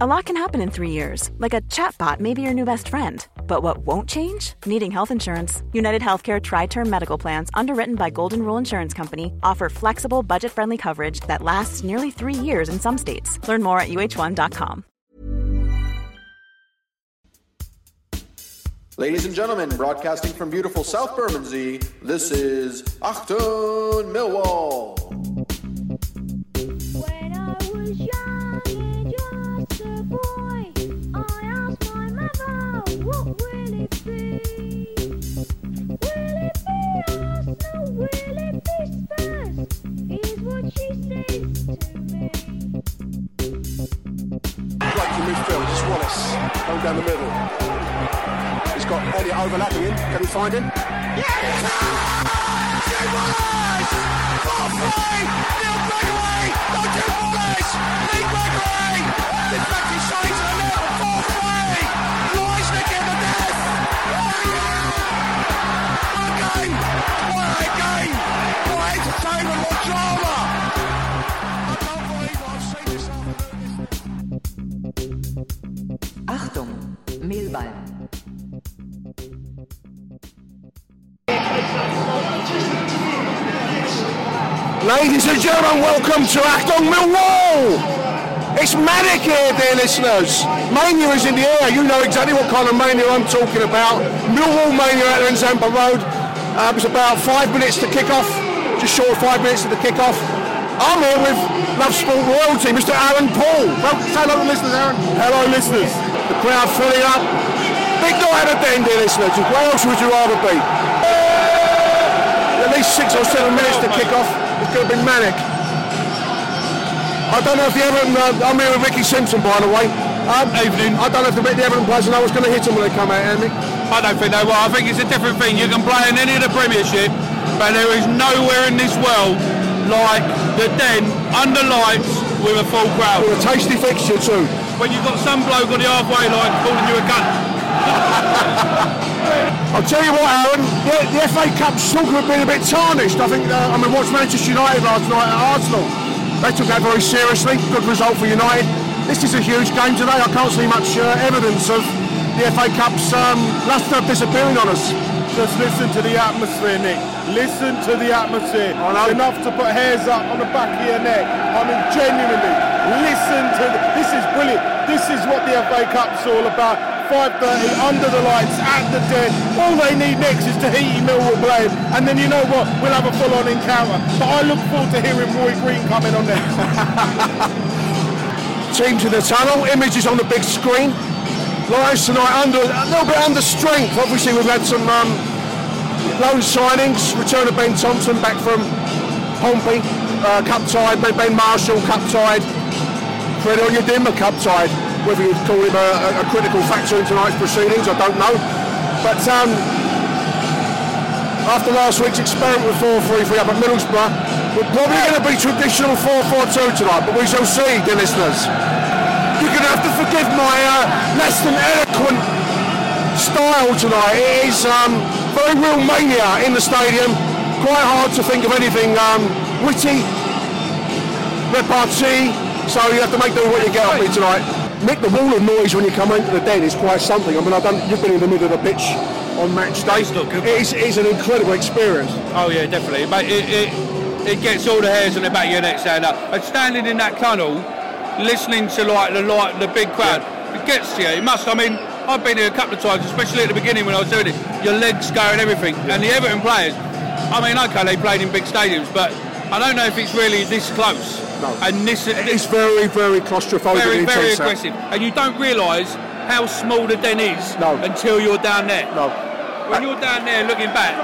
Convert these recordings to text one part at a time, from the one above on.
A lot can happen in three years, like a chatbot may be your new best friend. But what won't change? Needing health insurance. United Healthcare Tri Term Medical Plans, underwritten by Golden Rule Insurance Company, offer flexible, budget friendly coverage that lasts nearly three years in some states. Learn more at uh1.com. Ladies and gentlemen, broadcasting from beautiful South Bermondsey, this is Achtung Millwall. To midfield, it's Wallace, going down the middle. He's got Elliot overlapping him. Can he find him? Achtung, Ladies and gentlemen, welcome to Achtung Millwall! It's manic here, dear listeners. Mania is in the air. You know exactly what kind of mania I'm talking about. Millwall mania at Nzampa Road. Uh, it was about five minutes to kick off, just short of five minutes to the kick off. I'm here with Love Sport royalty, Mr. Aaron Paul. Well, say hello to listeners, Aaron. Hello, listeners. The crowd filling up. Big night at the end, dear listeners. Where else would you rather be? At least six or seven minutes to kick off. It's going to be manic. I don't know if the Everton, uh, I'm here with Ricky Simpson by the way. Um, Evening. I don't know if the, the Everton players know what's going to hit them when they come out, Andy. I don't think they will. I think it's a different thing. You can play in any of the Premiership, but there is nowhere in this world like the Den under lights with a full crowd. With a tasty fixture too. When you've got some bloke on the halfway line calling you a cunt. I'll tell you what, Aaron, the, the FA Cup's talk of being a bit tarnished. I think, uh, I mean, watched Manchester United last night at Arsenal. They took that very seriously. Good result for United. This is a huge game today. I can't see much uh, evidence of the FA Cup's um, lustre disappearing on us. Just listen to the atmosphere, Nick. Listen to the atmosphere. I know. It's enough to put hairs up on the back of your neck. I mean, genuinely, listen to the, this is brilliant. This is what the FA Cup's all about. 5.30 under the lights at the den. All they need next is to Tahiti Millwall playing. And then you know what? We'll have a full-on encounter. But I look forward to hearing Roy Green coming on next. Team to the tunnel. Images on the big screen. Lives tonight under a little bit under strength. Obviously, we've had some um, loan signings. Return of Ben Thompson back from Pompey, uh, cup tied. Ben, Marshall, cup tied. Fred Onyedinma, cup tied. Whether you'd call him a, a- critical factor in tonight's proceedings, I don't know. But um, after last week's experiment with 4-3-3 up at Middlesbrough, we're probably going to be traditional 4-4-2 tonight, but we shall see, dear listeners. You're going to have to forgive my uh, less than eloquent style tonight. It is um, very real mania in the stadium. Quite hard to think of anything um, witty, repartee, so you have to make do with what you get off me tonight. Nick, the wall of noise when you come into the den is quite something. I mean, I don't, you've been in the middle of the pitch on match day. It's not good. It is, it's an incredible experience. Oh yeah, definitely. But it, it, it gets all the hairs on the back of your neck stand up. And standing in that tunnel, listening to like the like the big crowd, it gets to you. It must. I mean, I've been here a couple of times, especially at the beginning when I was doing it. Your legs go and everything. And the Everton players, I mean, okay, they played in big stadiums, but I don't know if it's really this close. No. And this, It's very, very claustrophobic. very, and very aggressive. And you don't realise how small the den is No. until you're down there. No. When you're down there looking back,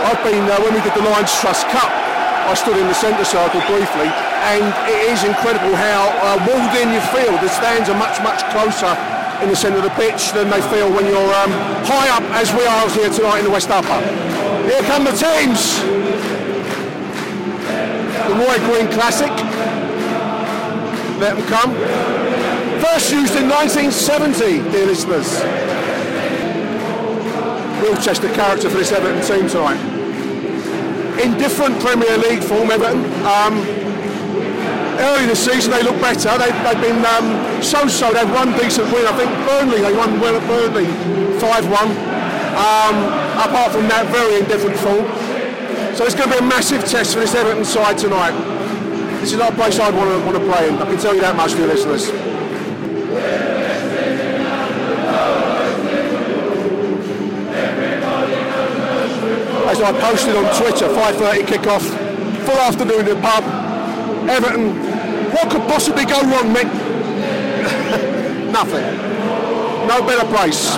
I've been, uh, when we did the Lions Trust Cup, I stood in the centre circle briefly, and it is incredible how uh, walled in you feel. The stands are much, much closer in the centre of the pitch than they feel when you're um, high up as we are here tonight in the West Upper. Here come the teams. The Roy Green Classic. Let them come. First used in 1970, dear listeners. We'll character for this Everton team tonight. In different Premier League form, Everton. Um, early this season they look better. They, they've been um, so-so. They've won decent win. I think Burnley, they won well at Burnley, 5-1. Um, apart from that, very indifferent form. So it's going to be a massive test for this Everton side tonight. This is not a place I'd want to, want to play in. I can tell you that much, dear listeners. As I posted on Twitter, 5.30 kick-off, full afternoon in the pub. Everton, what could possibly go wrong, Mick? Nothing. No better place.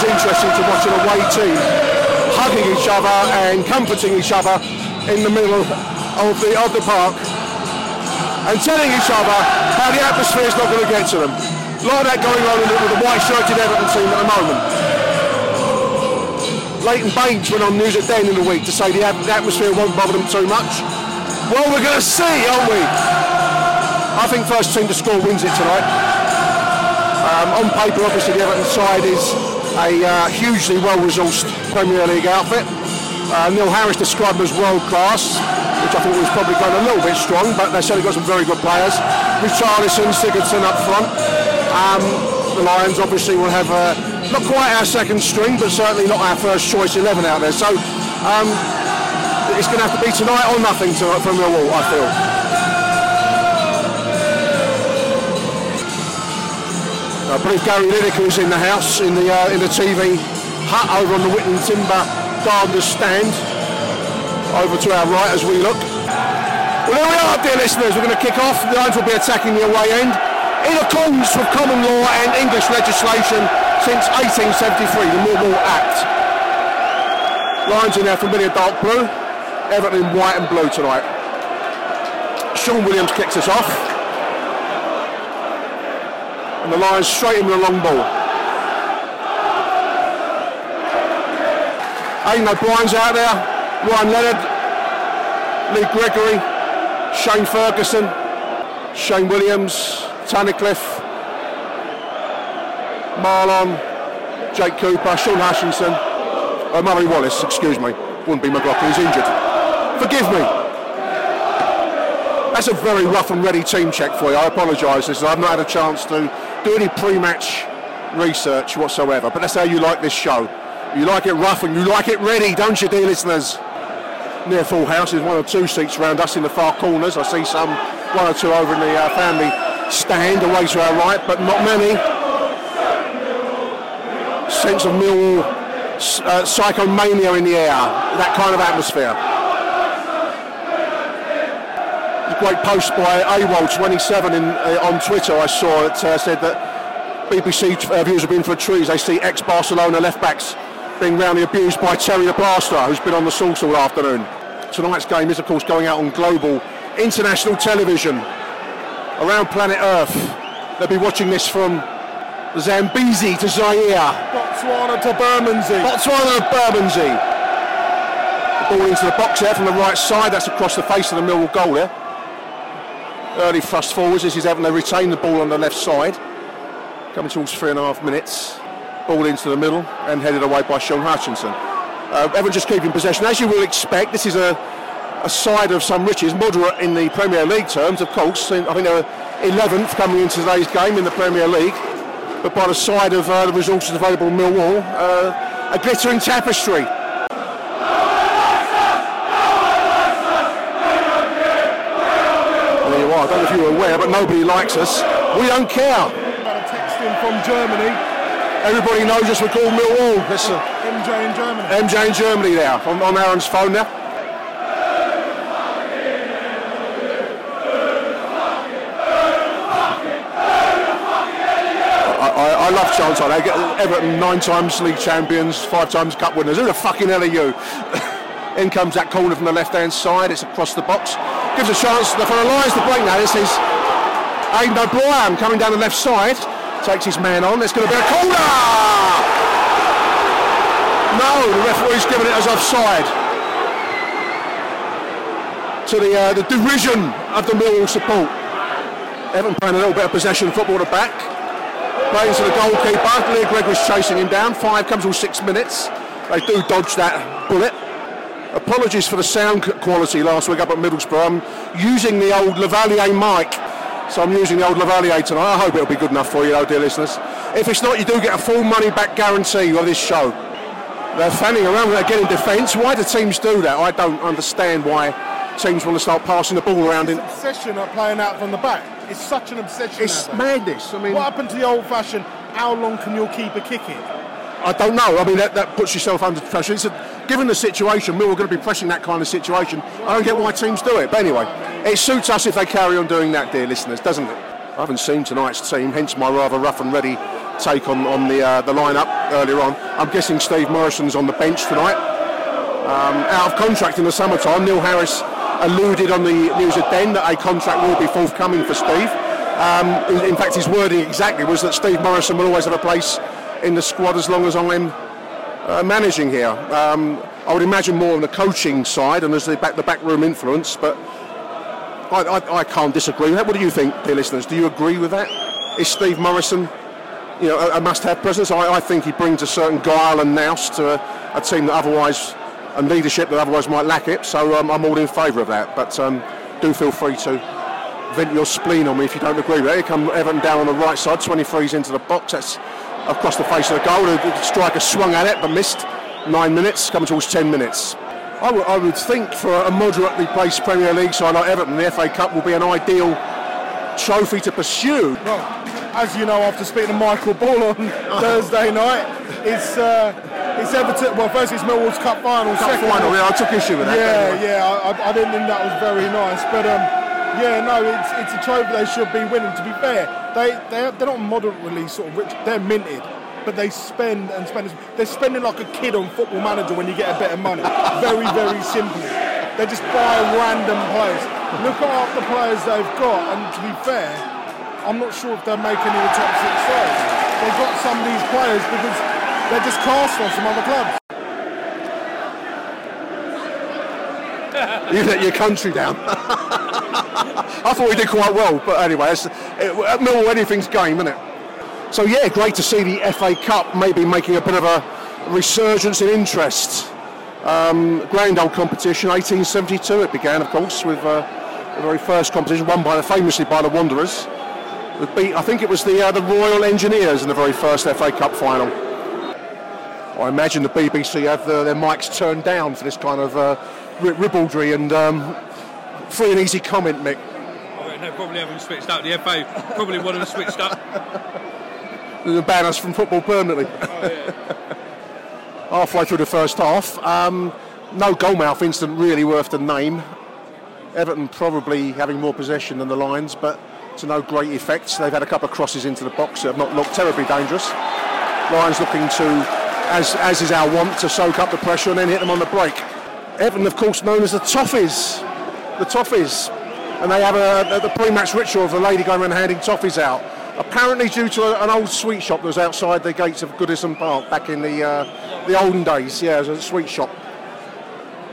Always interesting to watch an away team hugging each other and comforting each other in the middle of the, of the park and telling each other how the atmosphere is not going to get to them. A lot of that going on with the white-shirted Everton team at the moment. Leighton Baines went on News at Den in the week to say the, at- the atmosphere won't bother them too much. Well, we're going to see, aren't we? I think first team to score wins it tonight. Um, on paper, obviously, the Everton side is a uh, hugely well-resourced Premier League outfit. Uh, Neil Harris described them as world-class, which I thought was probably going a little bit strong, but they've certainly got some very good players. Richarlison, Sigurdsson up front. Um, the Lions obviously will have uh, not quite our second string, but certainly not our first choice 11 out there. So um, it's going to have to be tonight or nothing to, from Millwall, I feel. I believe Gary Lineker is in the house, in the uh, in the TV hut over on the Witten Timber Gardner stand. Over to our right as we look. Well, there we are, dear listeners. We're going to kick off. The Lions will be attacking the away end in accordance with common law and English legislation since 1873, the Millwall Act. Lions in their familiar dark blue, Everton in white and blue tonight. Shaun Williams kicks us off and the Lions straight in with a long ball. Ain't no blinds out there. Ryan Leonard, Lee Gregory, Shane Ferguson, Shane Williams, Tunnicliffe, Mahlon, Jake Cooper, Shaun Hutchinson, uh, Murray Wallace, excuse me. Wouldn't be McLaughlin, he's injured. Forgive me. That's a very rough and ready team check for you. I apologise. I've not had a chance to do any pre-match research whatsoever. But that's how you like this show. You like it rough and you like it ready, don't you, dear listeners? Near full house. There's one or two seats around us in the far corners. I see some, one or two over in the uh, family stand away to our right, but not many. Sense of Millwall uh, psychomania in the air. That kind of atmosphere. Great post by AWOL27 in, uh, on Twitter I saw it uh, said that BBC uh, viewers have been for trees. They see ex-Barcelona left-backs being roundly abused by Terry the Plasterer, who's been on the sauce all afternoon. Tonight's game is, of course, going out on global international television around planet Earth. They'll be watching this from Zambezi to Zaire, Botswana to Bermondsey. Botswana to Bermondsey. The ball into the box there from the right side. That's across the face of the Millwall goal there. Early thrust forwards. This is Everton. They retain the ball on the left side. Coming towards three and a half minutes. Ball into the middle and headed away by Shaun Hutchinson. Uh, just keeping possession. As you will expect, this is a, a side of some riches. Moderate in the Premier League terms, of course. I think they're 11th coming into today's game in the Premier League. But by the side of uh, the resources available in Millwall, uh, a glittering tapestry. are. I don't know if you were aware, but nobody likes us. We don't care. Got a text in from Germany. Everybody knows us. We're called Millwall. That's uh, MJ in Germany. MJ in Germany now on, on Aaron's phone now. I, I, love chance they get Everton nine times league champions, five times cup winners. Who the fucking hell are you? in comes that corner from the left hand side. It's across the box. Gives a chance for the Lions to break now. This is Aiden O'Brien coming down the left side. Takes his man on. It's going to be a corner. No, the referee's given it as offside. To the uh, the derision of the Millwall support. Evan playing a little bit of possession football to back. Playing to the goalkeeper. Lee Gregory's chasing him down. Five comes all six minutes. They do dodge that bullet. Apologies for the sound quality last week up at Middlesbrough. I'm using the old Lavalier mic. So I'm using the old Lavalier tonight. I hope it'll be good enough for you, though, dear listeners. If it's not, you do get a full money back guarantee of this show. They're fanning around again in defence. Why do teams do that? I don't understand why teams want to start passing the ball around in. Obsession of playing out from the back. It's such an obsession. It's madness. I mean, What happened to the old fashioned, how long can your keeper kick it? I don't know. I mean, that, that puts yourself under pressure. It's a, given the situation, Millwall are going to be pressing that kind of situation. I don't get why teams do it. But anyway, it suits us if they carry on doing that, dear listeners, doesn't it? I haven't seen tonight's team, hence my rather rough and ready take on, on the uh, the lineup earlier on. I'm guessing Steve Morison's on the bench tonight. Um, out of contract in the summertime, Neil Harris alluded on the news at Den that a contract will be forthcoming for Steve. Um, in fact, his wording exactly was that Steve Morison will always have a place in the squad as long as I'm uh, managing here. Um, I would imagine more on the coaching side and as the back the backroom influence, but I, I, I can't disagree with that. What do you think, dear listeners? Do you agree with that? Is Steve Morison, you know, a, a must-have presence? I, I think he brings a certain guile and nous to a, a team that otherwise and leadership that otherwise might lack it. So um, I'm all in favour of that. But um, do feel free to vent your spleen on me if you don't agree with it. Here come Everton down on the right side, 23's into the box. That's across the face of the goal. The striker swung at it but missed. Nine minutes, coming towards ten minutes. I would- think for a moderately placed Premier League side like Everton, the FA Cup will be an ideal trophy to pursue. Well, as you know, after speaking to Michael Ball on Thursday night, it's uh, it's Everton. Well, first it's Millwall's Cup final. Cup second, final, yeah, I took issue with that. Yeah, anyway. yeah. I, I- I didn't think that was very nice, but um, yeah, no, it's it's a trophy they should be winning. To be fair, they they they're not moderately sort of rich. They're minted. But they spend and spend. They're spending like a kid on Football Manager when you get a bit of money. very, very simply. They just buy random players. Look at the players they've got, and to be fair, I'm not sure if they're making any top six. They've got some of these players because they're just cast off from other clubs. You let your country down. I thought we did quite well, but anyway, it's, it, at Millwall anything's game, isn't it? So yeah, great to see the FA Cup maybe making a bit of a resurgence in interest. Um, grand old competition, 1872 it began, of course, with uh, the very first competition won by the, famously by the Wanderers. Beat, I think it was the uh, the Royal Engineers in the very first FA Cup final. I imagine the BBC have the, their mics turned down for this kind of uh, ribaldry and um, free and easy comment, Mick. They probably haven't switched up. The FA probably want them switched up. to ban us from football permanently. Halfway through the first half, um, no goalmouth incident really worth the name. Everton probably having more possession than the Lions, but to no great effect. They've had a couple of crosses into the box that have not looked terribly dangerous. Lions looking to, as, as is our want, to soak up the pressure and then hit them on the break. Everton, of course, known as the Toffees. The Toffees. And they have a, the pre-match ritual of the lady going around handing toffees out. Apparently due to a, an old sweet shop that was outside the gates of Goodison Park back in the uh, the olden days. Yeah, it was a sweet shop.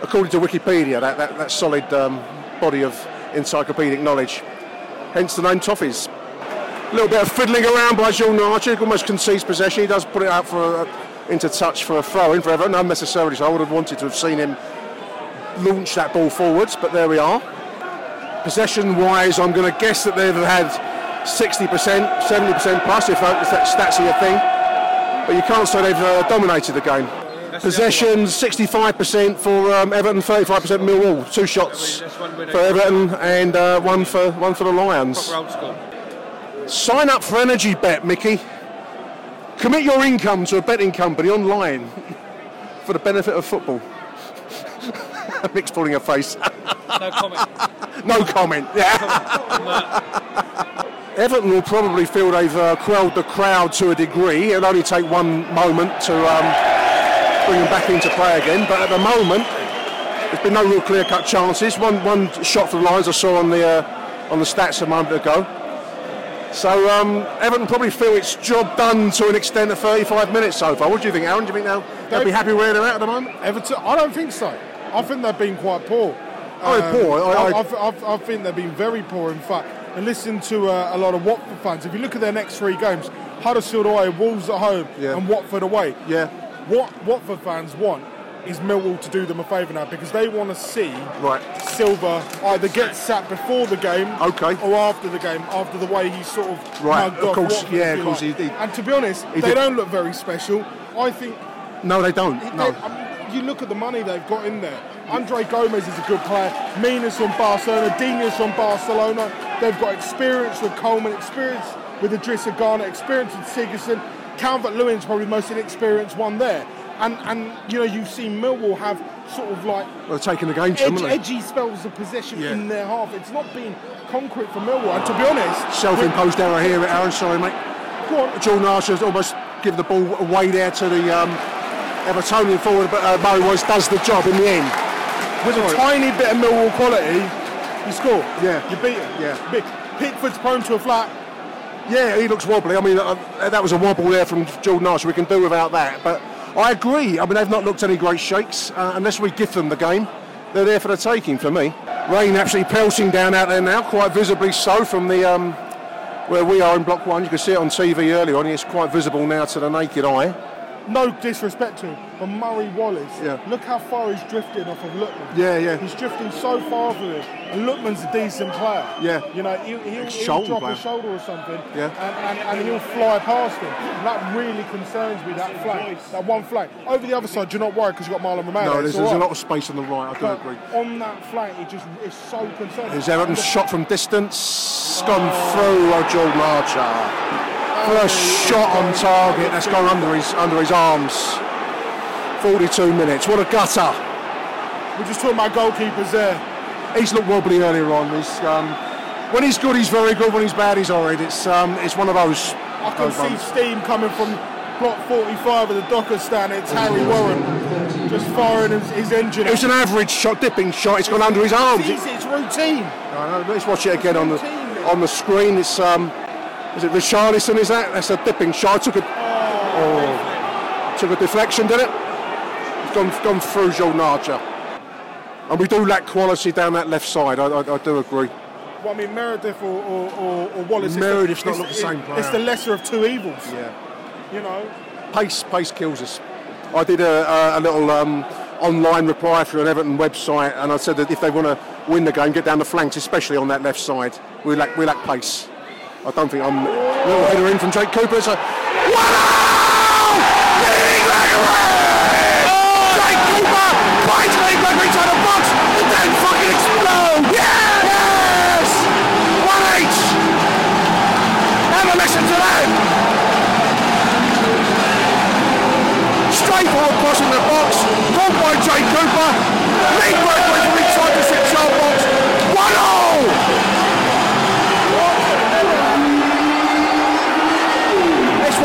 According to Wikipedia, that, that, that solid um, body of encyclopedic knowledge. Hence the name Toffees. A little bit of fiddling around by Jordan Archer, almost concedes possession. He does put it out for a, into touch for a throw in for Everton, unnecessarily so. I would have wanted to have seen him launch that ball forwards, but there we are. Possession wise, I'm going to guess that they've had 60%, 70% plus, if that, if that stats are your thing. But you can't say they've uh, dominated the game. Possession 65% for um, Everton, 35% Millwall. Two shots That's for Everton and uh, one for one for the Lions. Proper old school. Sign up for Energy Bet, Mickey. Commit your income to a betting company online for the benefit of football. Mick's pulling a face. No comment. no comment. Yeah. Everton will probably feel they've uh, quelled the crowd to a degree. It'll only take one moment to um, bring them back into play again. But at the moment, there's been no real clear-cut chances. One one shot from the lines I saw on the uh, on the stats a moment ago. So um, Everton probably feel its job done to an extent of 35 minutes so far. What do you think, Aaron? Do you think they'll, they'll be happy where they're at at the moment? Everton, I don't think so. I think they've been quite poor. Oh, poor. I- I- I, I, I think they've been very poor. In fact, and listen to uh, a lot of Watford fans. If you look at their next three games, Huddersfield away, Wolves at home, Yeah. and Watford away. Yeah. What Watford fans want is Millwall to do them a favour now because they want to see Right. Silva either get sacked before the game, Okay. or after the game, after the way he sort of Right, of course, Watford, yeah, of course, like. he- he- And to be honest, he they did- don't look very special. I think No, they don't. they- No. I mean, you look at the money they've got in there. Andre Gomes is a good player. Mina's from Barcelona. Digne's from Barcelona. They've got experience with Coleman, experience with Idrissa Gana, experience with Sigurdsson. Calvert Lewin's probably the most inexperienced one there. And and you know you've seen Millwall have sort of like They're taking the game them, edge, edgy spells of possession Yeah. in their half. It's not been concrete for Millwall. And to be honest, Self-imposed error here, at Aaron. Sorry, mate. Go on. Jordan Archer's almost give the ball away there to the um, Evertonian forward, but uh, Murray Wise does the job in the end. with a tiny bit of Millwall quality, you score. Yeah. you beat him. Yeah. Pickford's prone to a flat. Yeah, he looks wobbly. I mean, uh, that was a wobble there from Jordan Archer. We can do without that. But I agree. I mean, they've not looked any great shakes uh, unless we gift them the game. They're there for the taking for me. Rain absolutely pelting down out there now, quite visibly so from the um, where we are in Block One. You can see it on TV earlier on. It's quite visible now to the naked eye. No disrespect to him, but Murray Wallace, Yeah. look how far he's drifting off of Lookman. Yeah, yeah. He's drifting so far from him. And Lookman's a decent player. Yeah. You know, he'll, he'll, he'll Shoulder drop player. a shoulder or something Yeah. and, and, and he'll fly past him. And that really concerns me, that flank, that one flank. Over the other side, do not worry because you've got Mahlon Romeo. No, it's there's, there's a lot of space on the right. I do But agree. on that flank, it just is so concerning. Is Everton's shot from distance gone through oh, Jordan Archer? First shot on target that's gone under his under his arms. 42 minutes. What a gutter. We're just talking about goalkeepers there. He's looked wobbly earlier on. He's, um, when he's good, he's very good. When he's bad, he's horrid. It's um, it's one of those. I can those see ones. steam coming from block 45 of the Docker stand. It's Harry Warren just firing his, his engine. It was an average shot, dipping shot. It's gone under his arms. It's easy, it's routine. Know, let's watch it again on the on the screen. It's um, is it Richarlison? Is that? That's a dipping shot. Took a oh, took a deflection, did it? It's gone gone through Jordan Archer. And we do lack quality down that left side. I, I, I do agree. Well, I mean, Meredith or, or, or, or Wallace. Meredith's the, not looked the same player. It's the lesser of two evils. Yeah. You know. Pace pace kills us. I did a, a, a little um, online reply through an Everton website, and I said that if they want to win the game, get down the flanks, especially on that left side. We lack we lack pace. I don't think I'm. a Little header in from Jake Cooper. So! Lee Gregory! Jake Cooper finds Lee Gregory to the box and then fucking explodes! Yes! One H. Have a listen to that. Straight forward cross in the box, caught by Jay Cooper. Lee Gregory from inside the six-yard box. One all.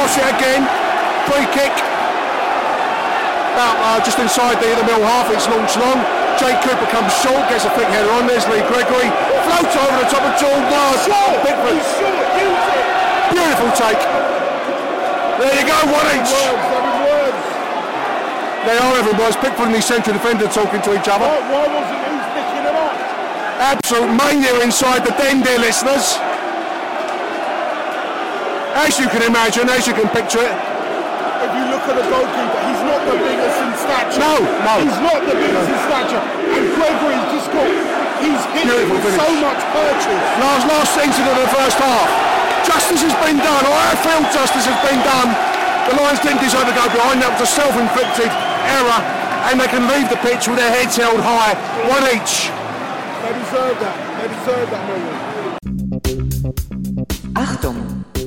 It again. Free kick. About uh, just inside the, the middle half. It's launched long. Jay Cooper comes short, gets a thick header on. There's Lee Gregory. Floats over the top of Jordan Mars. Beautiful take. There you go, one each. Words, having words. They are everyone's Pickford and the central defender talking to each other. Why, why wasn't who's picking him up? Absolute mania inside the den, dear listeners. As you can imagine, as you can picture it. If you look at the goalkeeper, he's not the biggest in stature. No, no. He's not the biggest in stature. And Gregory's just got, he's hit with so much purchase. Last last incident of the first half. Justice has been done, or I feel justice has been done. The Lions didn't deserve to go behind. That was a self-inflicted error, and they can leave the pitch with their heads held high, one each. They deserve that. They deserve that, Millwall.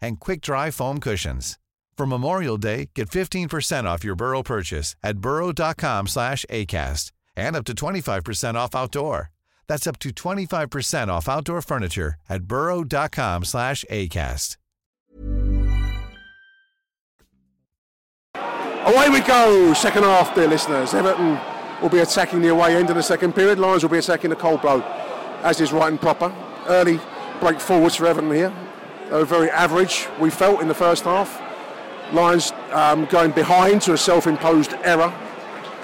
and quick-dry foam cushions. For Memorial Day, get 15% off your Burrow purchase at burrow.com/acast and up to 25% off outdoor. That's up to 25% off outdoor furniture at burrow.com/acast. Away we go, second half, dear listeners. Everton will be attacking the away end of the second period. Lions will be attacking the cold blow, as is right and proper. Early break forwards for Everton here. They were very average, we felt, in the first half. Lions um, going behind to a self imposed error,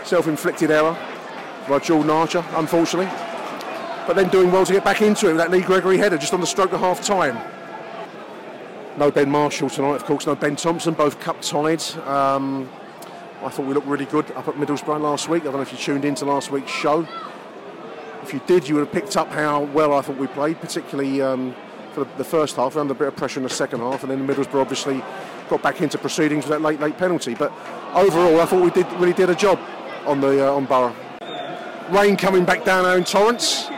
self inflicted error by Jordan Archer, unfortunately. But then doing well to get back into it with that Lee Gregory header just on the stroke of half time. No Ben Marshall tonight, of course, no Ben Thompson, both cup tied. Um, I thought we looked really good up at Middlesbrough last week. I don't know if you tuned into last week's show. If you did, you would have picked up how well I thought we played, particularly um, for the first half. Under a bit of pressure in the second half, and then Middlesbrough obviously got back into proceedings with that late, late penalty. But overall, I thought we did really did a job on the uh, on Borough. Rain coming back down now in torrents.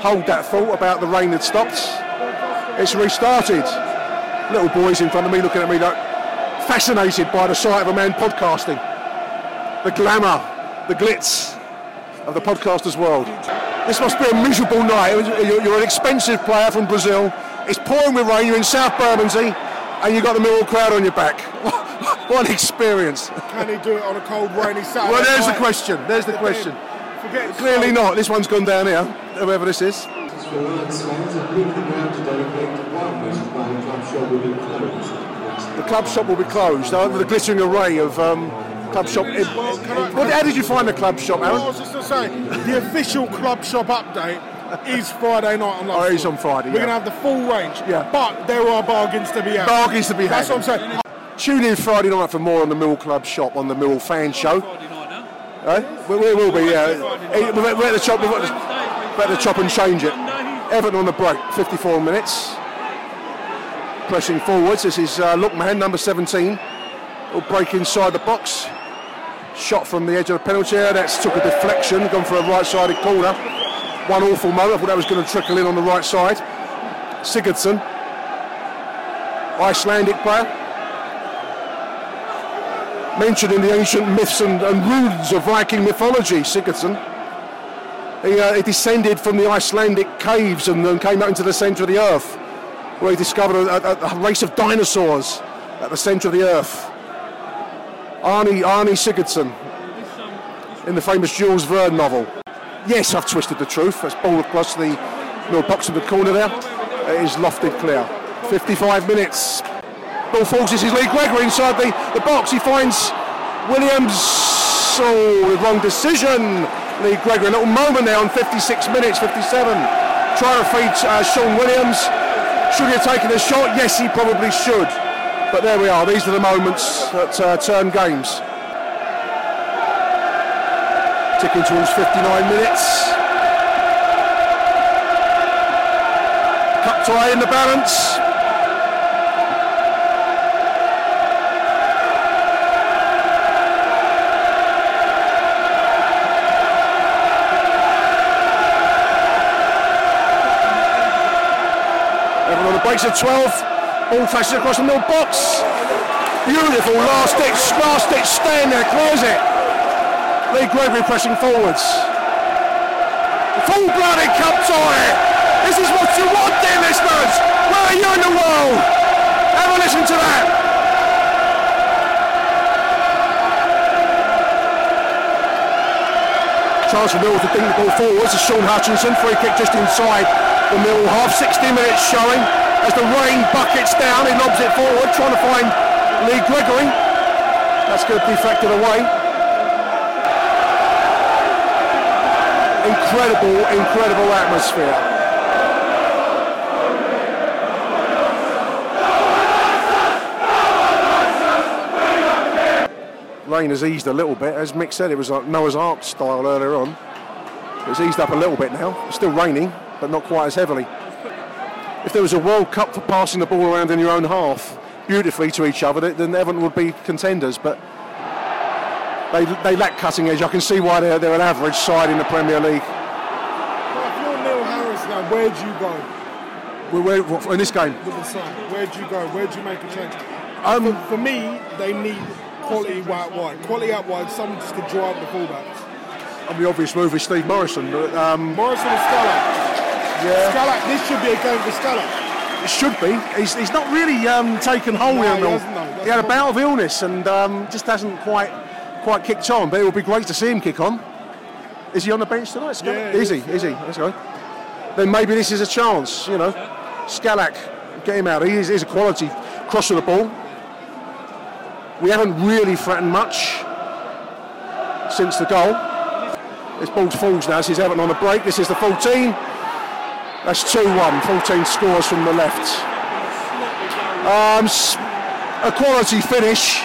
Hold that thought about the rain that stopped. It's restarted. Little boys in front of me looking at me like fascinated by the sight of a man podcasting. The glamour, the glitz of the podcaster's world. This must be a miserable night. You're an expensive player from Brazil. It's pouring with rain. You're in South Bermondsey, and you've got the Millwall crowd on your back. what an experience! Can he do it on a cold, rainy Saturday? Well, there's the question. There's the question. Forget Clearly cold. not. This one's gone down here, whoever this is. The club shop will be closed. Uh, the glittering array of um, club shop. Well, I- What, how did you find the club shop, Well, I was just going to say, the official club shop update is Friday night on Oh, it is on Friday, We're yeah. going to have the full range. Yeah. But there are bargains to be had. Bargains to be had. That's what I'm saying. Tune in Friday night for more on the Mill Club shop on the Mill Fan Show. Friday night now. Eh? We, we will be, yeah. We're at the chop. We're at the chop and change it. Everton on the break, 54 minutes. Pressing forwards. This is uh, Lookman, number 17. Will break inside the box. Shot from the edge of the penalty area. That's took a deflection, gone for a right-sided corner. One awful moment. I thought that was going to trickle in on the right side. Sigurdsson, Icelandic player. Mentioned in the ancient myths and, and runes of Viking mythology, Sigurdsson. He, uh, he descended from the Icelandic caves and, then came out into the centre of the earth, where he discovered a, a- a race of dinosaurs at the centre of the earth. Arnie, Arnie Sigurdsson, in the famous Jules Verne novel. Yes, I've twisted the truth. That's ball across the middle box in the corner there. It is lofted clear. 55 minutes. Ball. This is Lee Gregory inside the, the box. He finds Williams. Oh, the wrong decision. Lee Gregory. A little moment there on 56 minutes, 57. Trying to feed uh, Shaun Williams. Should he have taken a shot? Yes, he probably should. But there we are. These are the moments that uh, turn games. Ticking towards 59 minutes. Cup tie in the balance. Everyone on the breaks of 12. Ball flashes across the middle box. Beautiful last ditch, last ditch stand there, clears it. Lee Gregory pressing forwards. Full-blooded cup tie. This is what you want, dear listeners. Where are you in the world? Have a listen to that. Chance for Mill to ding the ball forwards. It's Shaun Hutchinson, free kick just inside the Mill half. 60 minutes showing as the rain buckets down. He lobs it forward, trying to find Lee Gregory. That's good, deflected away. Incredible, incredible atmosphere. Rain has eased a little bit. As Mick said, it was like Noah's Ark style earlier on. It's eased up a little bit now. It's still raining, but not quite as heavily. If there was a World Cup for passing the ball around in your own half beautifully to each other, then Everton would be contenders. But they, they lack cutting edge. I can see why they're, they're an average side in the Premier League. If you're Neil Harris now, where'd you go Where, where, what, in this game, with the sun? Where'd you go? Where'd you make a change? Um, for, for me, they need quality out wide. Quality out wide, someone just to draw up the fullbacks. and the obvious move is Steve Morison. But, um, Morison and Skalak. yeah, Skalak, this should be a game for Skalak. it should be. He's, he's not really um, taken hold No, here. he. He had a bout of illness and um, just hasn't quite quite kicked on. But it would be great to see him kick on. Is he on the bench tonight? Skalak? Yeah, is he? is, Is he? Let's go. Then maybe this is a chance. You know, Skalak, get him out. He is, he's a quality crosser of the ball. We haven't really threatened much since the goal. This ball's falls now. Is Everton on a break. This is the 14. That's 2-1. 14 scores from the left. Um, a quality finish.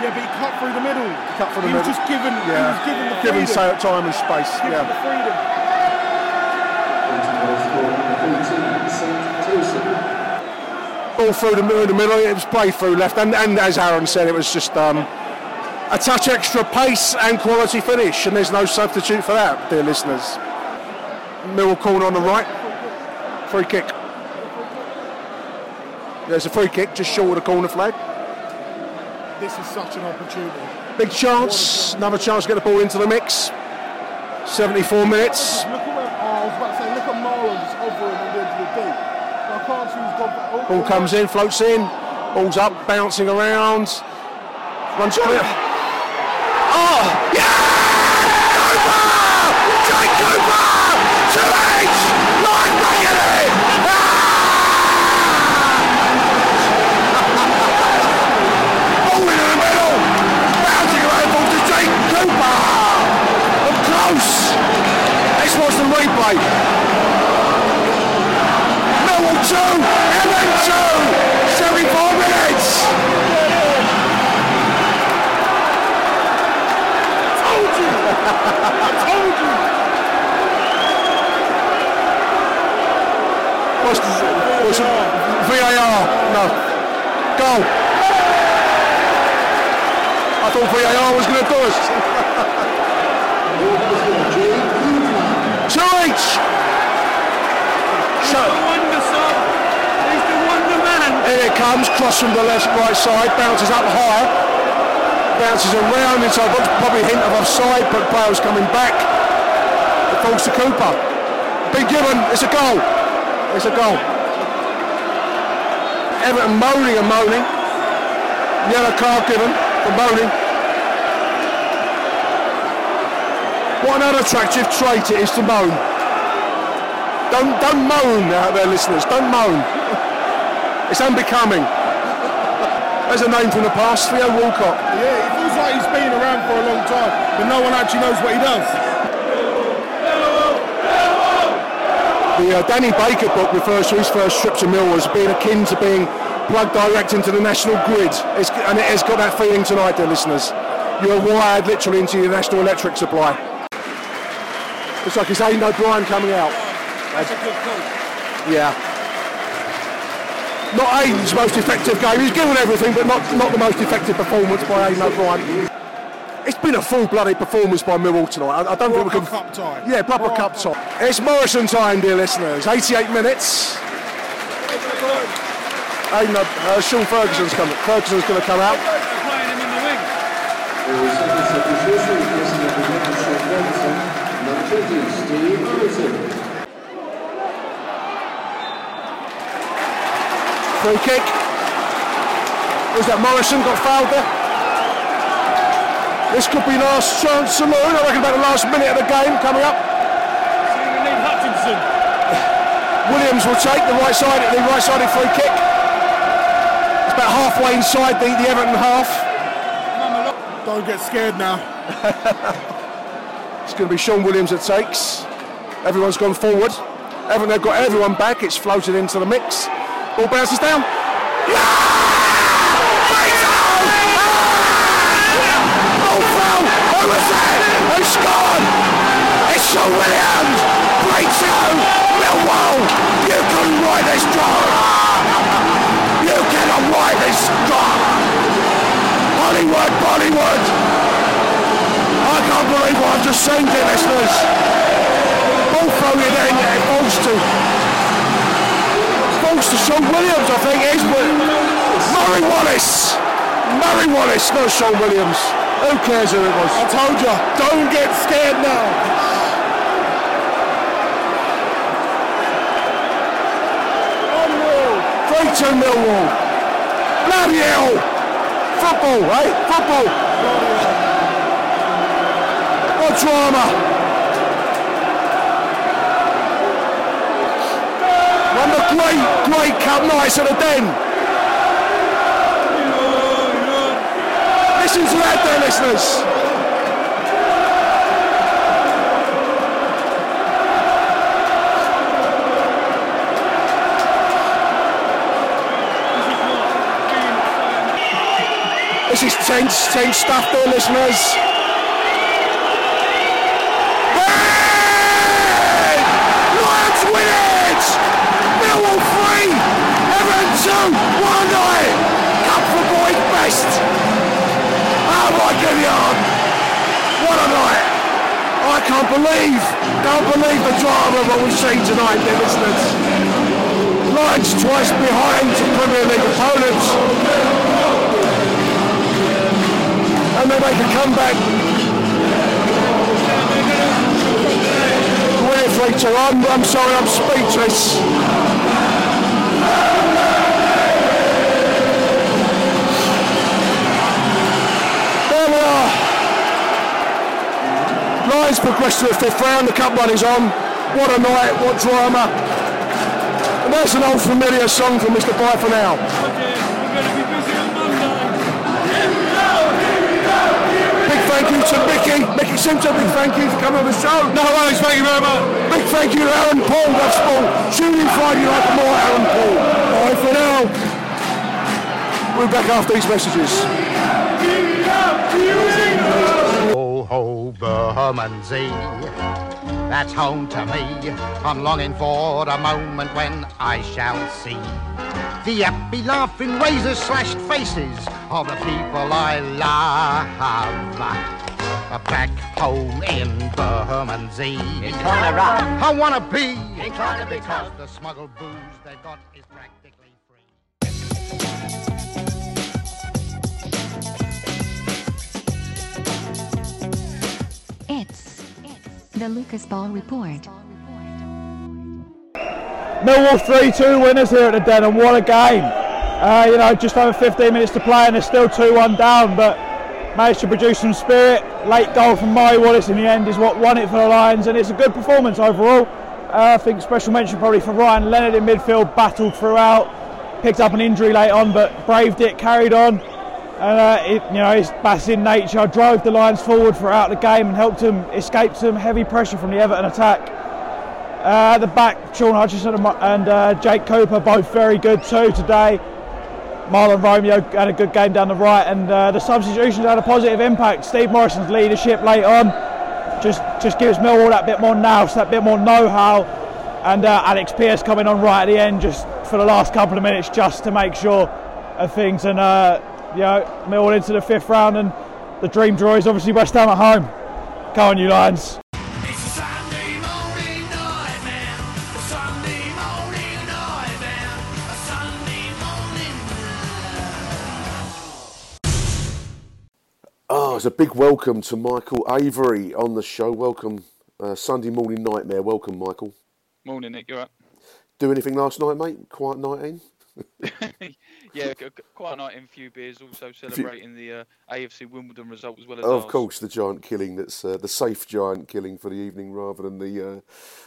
Yeah, but he cut through the middle. Cut for the he middle. was just given, he was given the given freedom. sa- time and space. Given Yeah. the freedom. Ball through the, middle- the middle. It was played through left, and, and as Aaron said, it was just um, a touch extra pace and quality finish, and there's no substitute for that, dear listeners. Middle corner on the right. Free kick. There's a free kick just short of the corner flag. This is such an opportunity. Big chance. Another chance to get the ball into the mix. 74 minutes. Look at where, I was about to say, look at Mahlon just hovering on the edge of the deep. I can't see who's gone. Oh, Ball comes in, floats in, ball's up, bouncing around, runs clear. Oh, yeah! Cooper! Jake Cooper! To H! Like making it! Ball in the middle, bouncing around, ball to Jake Cooper! Up close! Let's watch the replay. Millwall 2, Everton 2, 74 minutes. What's, what's VAR? No. Goal. I thought VAR was going to do us. Two each. So, He's the wonder man. Here it comes, cross from the left right side, bounces up high, bounces around inside box, probably hint of offside, but Bale's coming back. It falls to Cooper. Been given, it's a goal. It's a goal. Everton moaning and moaning. Yellow card given for moaning. What an unattractive trait it is to moan. Don't don't moan out there, listeners. Don't moan. It's unbecoming. There's a name from the past, Theo Walcott. Yeah, it feels like he's been around for a long time, but no one actually knows what he does. The uh, Danny Baker book refers to his first trip to Millwall as being akin to being plugged direct into the national grid. It's, and it has got that feeling tonight, dear listeners. You're wired literally into your national electric supply. It's like it's Aiden O'Brien coming out. That's a good call. Yeah. Not Aiden's most effective game. He's given everything, but not, not the most effective performance by Aiden O'Brien. It's been a full-blooded performance by Millwall tonight. I, I don't think we Proper can. cup tie. Yeah, proper cup top. It's Morison time, dear listeners. 88 minutes. Aiden, uh, Sean Ferguson's coming. Ferguson's going to come out. Playing him in the wing. Free kick. Was that Morison got fouled there? This could be last chance saloon. I reckon about the last minute of the game coming up. We need Hutchinson. Williams will take the right side, the right-sided free kick. It's about halfway inside the, the Everton half. Don't get scared now. It's going to be Shaun Williams that takes. Everyone's gone forward. Everton, they've got everyone back. It's floated into the mix. Ball bounces down. Oh, foul! Who was that? Who scored? It's Shaun Williams! 3-2! Millwall! You can write this drama! You cannot write this drama! Hollywood, Bollywood! I can't believe what I've just seen, dear listeners. Ball thrown in and it falls to falls to Shaun Williams, I think it is. But Murray Wallace. Murray Wallace, not Shaun Williams. Who cares who it was? I told you, don't get scared now. Three two Millwall. Bloody hell! Football, eh? Football. What drama? One of the great, great cup nights at the Den. Listen to that, there, listeners. This is tense, tense stuff there, listeners. Can't believe, can't believe the drama of what we've seen tonight, dear listeners. Lions twice behind to Premier League opponents and they make a comeback. It 3 2. I'm, I'm sorry, I'm speechless. Lions progress to the fifth round. The cup run is on. What a night, what drama. And that's an old familiar song from Mr. Bye for now. Big thank you to Mickey. Mickey Simpson, big thank you for coming on the show. No worries, thank you very much. Big thank you to Aaron Paul, that's Paul. Tune in Friday night for more Aaron Paul. Bye for now. We're back after these messages. Ho Bermondsey, that's home to me. I'm longing for the moment when I shall see the happy laughing razor slashed faces of the people I love. Back home in Bermondsey, In rough. I wanna be In kinda because the smuggled booze they got is practically It's the Lucas Ball Report. Millwall 3-2 winners here at the Den, and what a game! Uh, you know, just over 15 minutes to play, and they're still 2-1 down, but managed to produce some spirit. Late goal from Murray Wallace in the end is what won it for the Lions, and it's a good performance overall. Uh, I think special mention probably for Ryan Leonard in midfield, battled throughout, picked up an injury late on, but braved it, carried on. And uh, it, you know, his Bassin nature I drove the Lions forward throughout the game and helped them escape some heavy pressure from the Everton attack. Uh, the back, Shaun Hutchinson and, uh, Jake Cooper both very good too today. Mahlon Romeo had a good game down the right, and uh, the substitutions had a positive impact. Steve Morison's leadership late on just just gives Millwall that bit more nous, that bit more know-how, and uh, Alex Pearce coming on right at the end just for the last couple of minutes just to make sure of things. And uh, you know, Mill into the fifth round, and the dream draw is obviously West Ham at home. Go on, you Lions. Oh, it's a big welcome to Michael Avery on the show. Welcome, uh, Sunday Morning Nightmare. Welcome, Michael. Morning, Nick. You up? Do anything last night, mate? Quiet night in? yeah, quite a night in few beers. Also celebrating the uh, AFC Wimbledon result as well as Oh, of ours. course, the giant killing. That's uh, the safe giant killing for the evening, rather than the uh,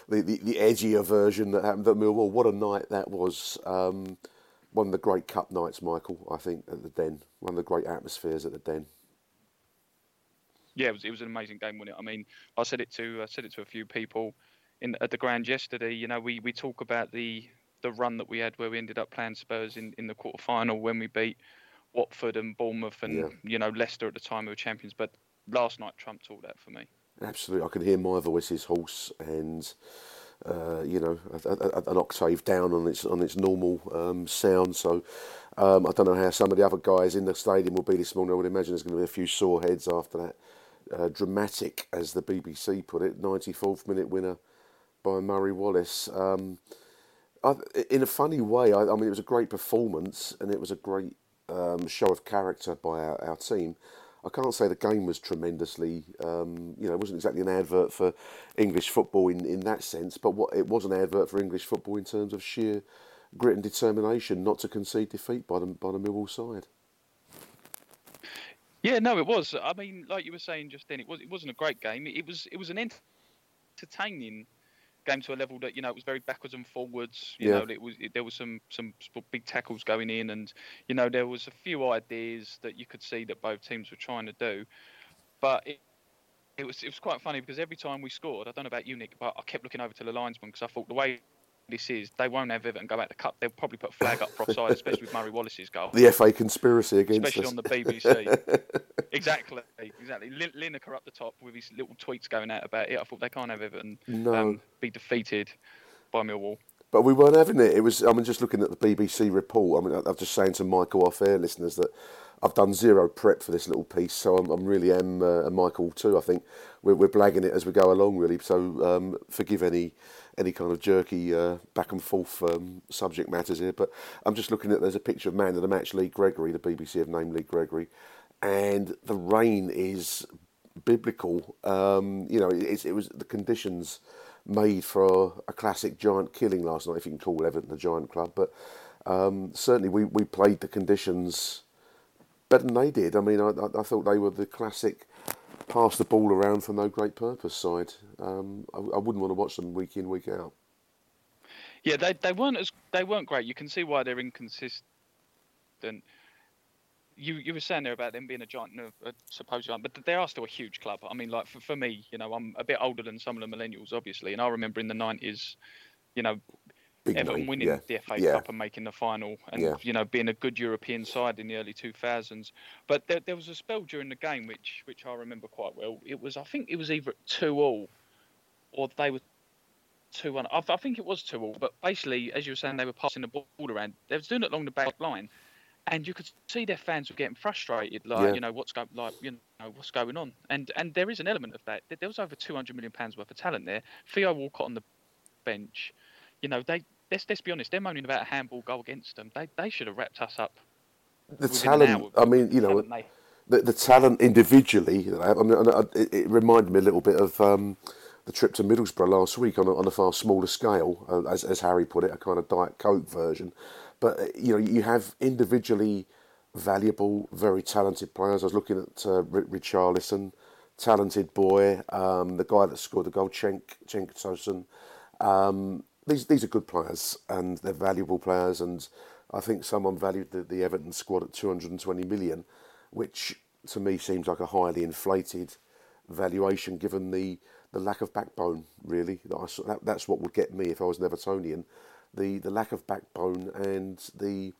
the, the the edgier version that happened at Millwall. What a night that was! Um, one of the great cup nights, Michael. I think at the Den. One of the great atmospheres at the Den. Yeah, it was, it was an amazing game, wasn't it? I mean, I said it to I said it to a few people in at the ground yesterday. You know, we, we talk about the the run that we had where we ended up playing Spurs in, in the quarter final when we beat Watford and Bournemouth and Yeah. you know Leicester at the time who were champions. But last night trumped all that for me. Absolutely, I can hear my voice, voice's hoarse and uh, you know a, a, an octave down on its on its normal um, sound. So um, I don't know how some of the other guys in the stadium will be this morning. I would imagine there's going to be a few sore heads after that uh, dramatic, as the BBC put it, 94th minute winner by Murray Wallace. Um, In a funny way, I, I mean, it was a great performance and it was a great um, show of character by our, our team. I can't say the game was tremendously, um, you know, it wasn't exactly an advert for English football in, in that sense, but what it was an advert for English football in terms of sheer grit and determination not to concede defeat by the, by the Millwall side. Yeah, no, it was. I mean, like you were saying just then, it was it wasn't a great game. It was it was an entertaining game to a level that you know it was very backwards and forwards. You Yeah. know, it was it, there was some some big tackles going in, and you know there was a few ideas that you could see that both teams were trying to do, but. It, it was it was quite funny because every time we scored, I don't know about you, Nick, but I kept looking over to the linesman because I thought the way this is, they won't have Everton go out the cup. They'll probably put a flag up for offside, especially with Murray Wallace's goal. The FA conspiracy against especially us. on the BBC. exactly, exactly. Lin- Lineker up the top with his little tweets going out about it. I thought they can't have Everton No. um, be defeated by Millwall. But we weren't having it. It was. I mean, just looking at the BBC report. I mean, I'm just saying to Michael off-air listeners that I've done zero prep for this little piece, so I'm, I'm really am, uh, Michael too. I think we're, we're blagging it as we go along, really. So um, forgive any any kind of jerky uh, back and forth um, subject matters here. But I'm just looking at. There's a picture of man of the match, Lee Gregory. The BBC have named Lee Gregory, and the rain is biblical. Um, you know, it, it was the conditions made for a classic giant killing last night, if you can call Everton a giant club. But um, certainly we, we played the conditions better than they did. I mean, I, I, thought they were the classic pass the ball around for no great purpose side. Um, I, I wouldn't want to watch them week in, week out. Yeah, they they weren't as they weren't great. You can see why they're inconsistent. You you were saying there about them being a giant, no, a supposed giant, but they are still a huge club. I mean, like for, for me, you know, I'm a bit older than some of the millennials, obviously, and I remember in the '90s, you know, Big Everton winning yeah, the FA yeah. Cup and making the final, and Yeah. you know, being a good European side in the early 2000s. But there, there was a spell during the game which which I remember quite well. It was I think it was either two all, or they were two one. I, I think it was two all. But basically, as you were saying, they were passing the ball around. They was doing it along the back line, and you could see their fans were getting frustrated. Like Yeah. you know what's going like you know what's going on. And and there is an element of that. There- was over 200 million pounds worth of talent there. Theo Walcott on the bench. You know they. Let's, let's be honest. They're moaning about a handball goal against them. They they should have wrapped us up. The talent. I mean, you know, Talent the, the talent individually. I mean, it, it reminded me a little bit of um, the trip to Middlesbrough last week on a, on a far smaller scale, uh, as, as Harry put it, a kind of Diet Coke version. But uh, you know, you have individually valuable, very talented players. I was looking at uh, Richarlison, talented boy, um, the guy that scored the goal, Cenk Cenk Tosun. Um, these these are good players and they're valuable players, and I think someone valued the, the Everton squad at 220 million, which to me seems like a highly inflated valuation given the, the lack of backbone. Really, that I, that, that's what would get me if I was an Evertonian. The the lack of backbone and the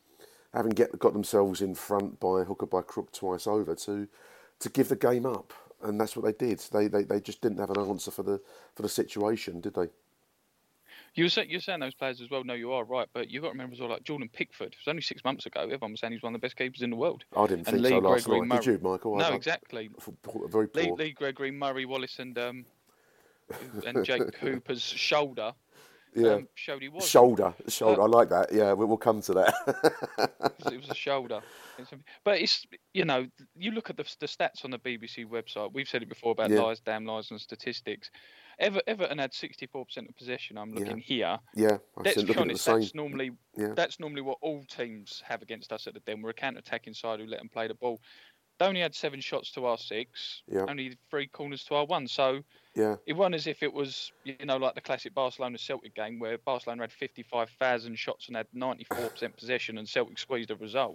having get got themselves in front by hook or by crook twice over to to give the game up, and that's what they did. They they, they just didn't have an answer for the for the situation, did they? You were saying, you're saying those players as well. No, you are right, but you've got to remember as well, like Jordan Pickford. It was only six months ago. Everyone was saying he's one of the best keepers in the world. I didn't And think so last Gregory night. Did you, Michael? No, I- I- exactly. Very poor. Lee Gregory, Murray Wallace, and um, and Jake Cooper's shoulder. Yeah. um, showed he was. Shoulder, shoulder. Uh, I like that. Yeah, we- we'll come to that. it was- a shoulder. But it's you know you look at the, the stats on the BBC website. We've said it before about Yeah. lies, damn lies, and statistics. Ever, Everton had 64% of possession. I'm looking here. Yeah, I Let's be looking at the honest. That's same. normally Yeah. that's normally what all teams have against us at the Den. We're a counter-attacking side who let them play the ball. They only had seven shots to our six. Yeah. Only three corners to our one. So Yeah. it wasn't as if it was, you know, like the classic Barcelona Celtic game where Barcelona had 55,000 shots and had 94% possession and Celtic squeezed a result.